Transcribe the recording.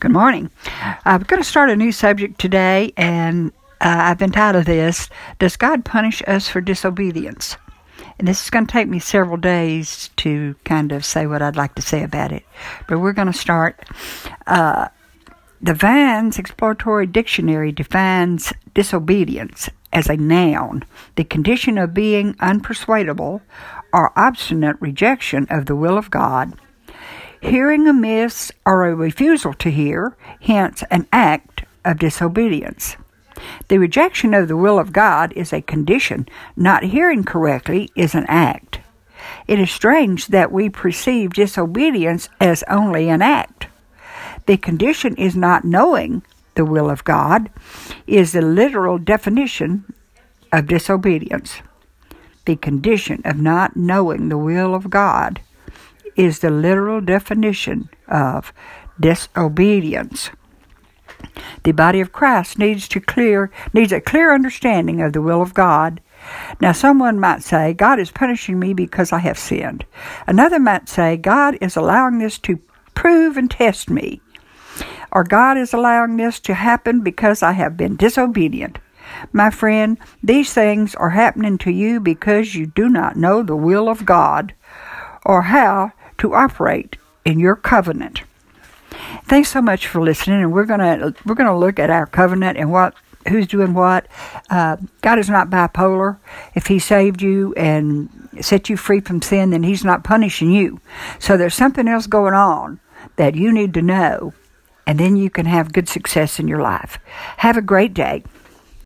Good morning. I'm going to start a new subject today, and uh, I've entitled this Does God Punish Us for Disobedience? And this is going to take me several days to kind of say what I'd like to say about it. But we're going to start. Uh, the Vine's Expository Dictionary defines disobedience as a noun, the condition of being unpersuadable or obstinate rejection of the will of God hearing amiss or a refusal to hear, hence an act of disobedience. The rejection of the will of God is a condition. Not hearing correctly is an act. It is strange that we perceive disobedience as only an act. The condition is not knowing the will of God, is the literal definition of disobedience. The condition of not knowing the will of God is the literal definition of disobedience. The body of Christ needs to clear needs a clear understanding of the will of God. Now someone might say God is punishing me because I have sinned. Another might say God is allowing this to prove and test me. Or God is allowing this to happen because I have been disobedient. My friend, these things are happening to you because you do not know the will of God or how to operate in your covenant. Thanks so much for listening, and we're gonna we're gonna look at our covenant and what who's doing what. Uh, God is not bipolar. If He saved you and set you free from sin, then He's not punishing you. So there's something else going on that you need to know, and then you can have good success in your life. Have a great day.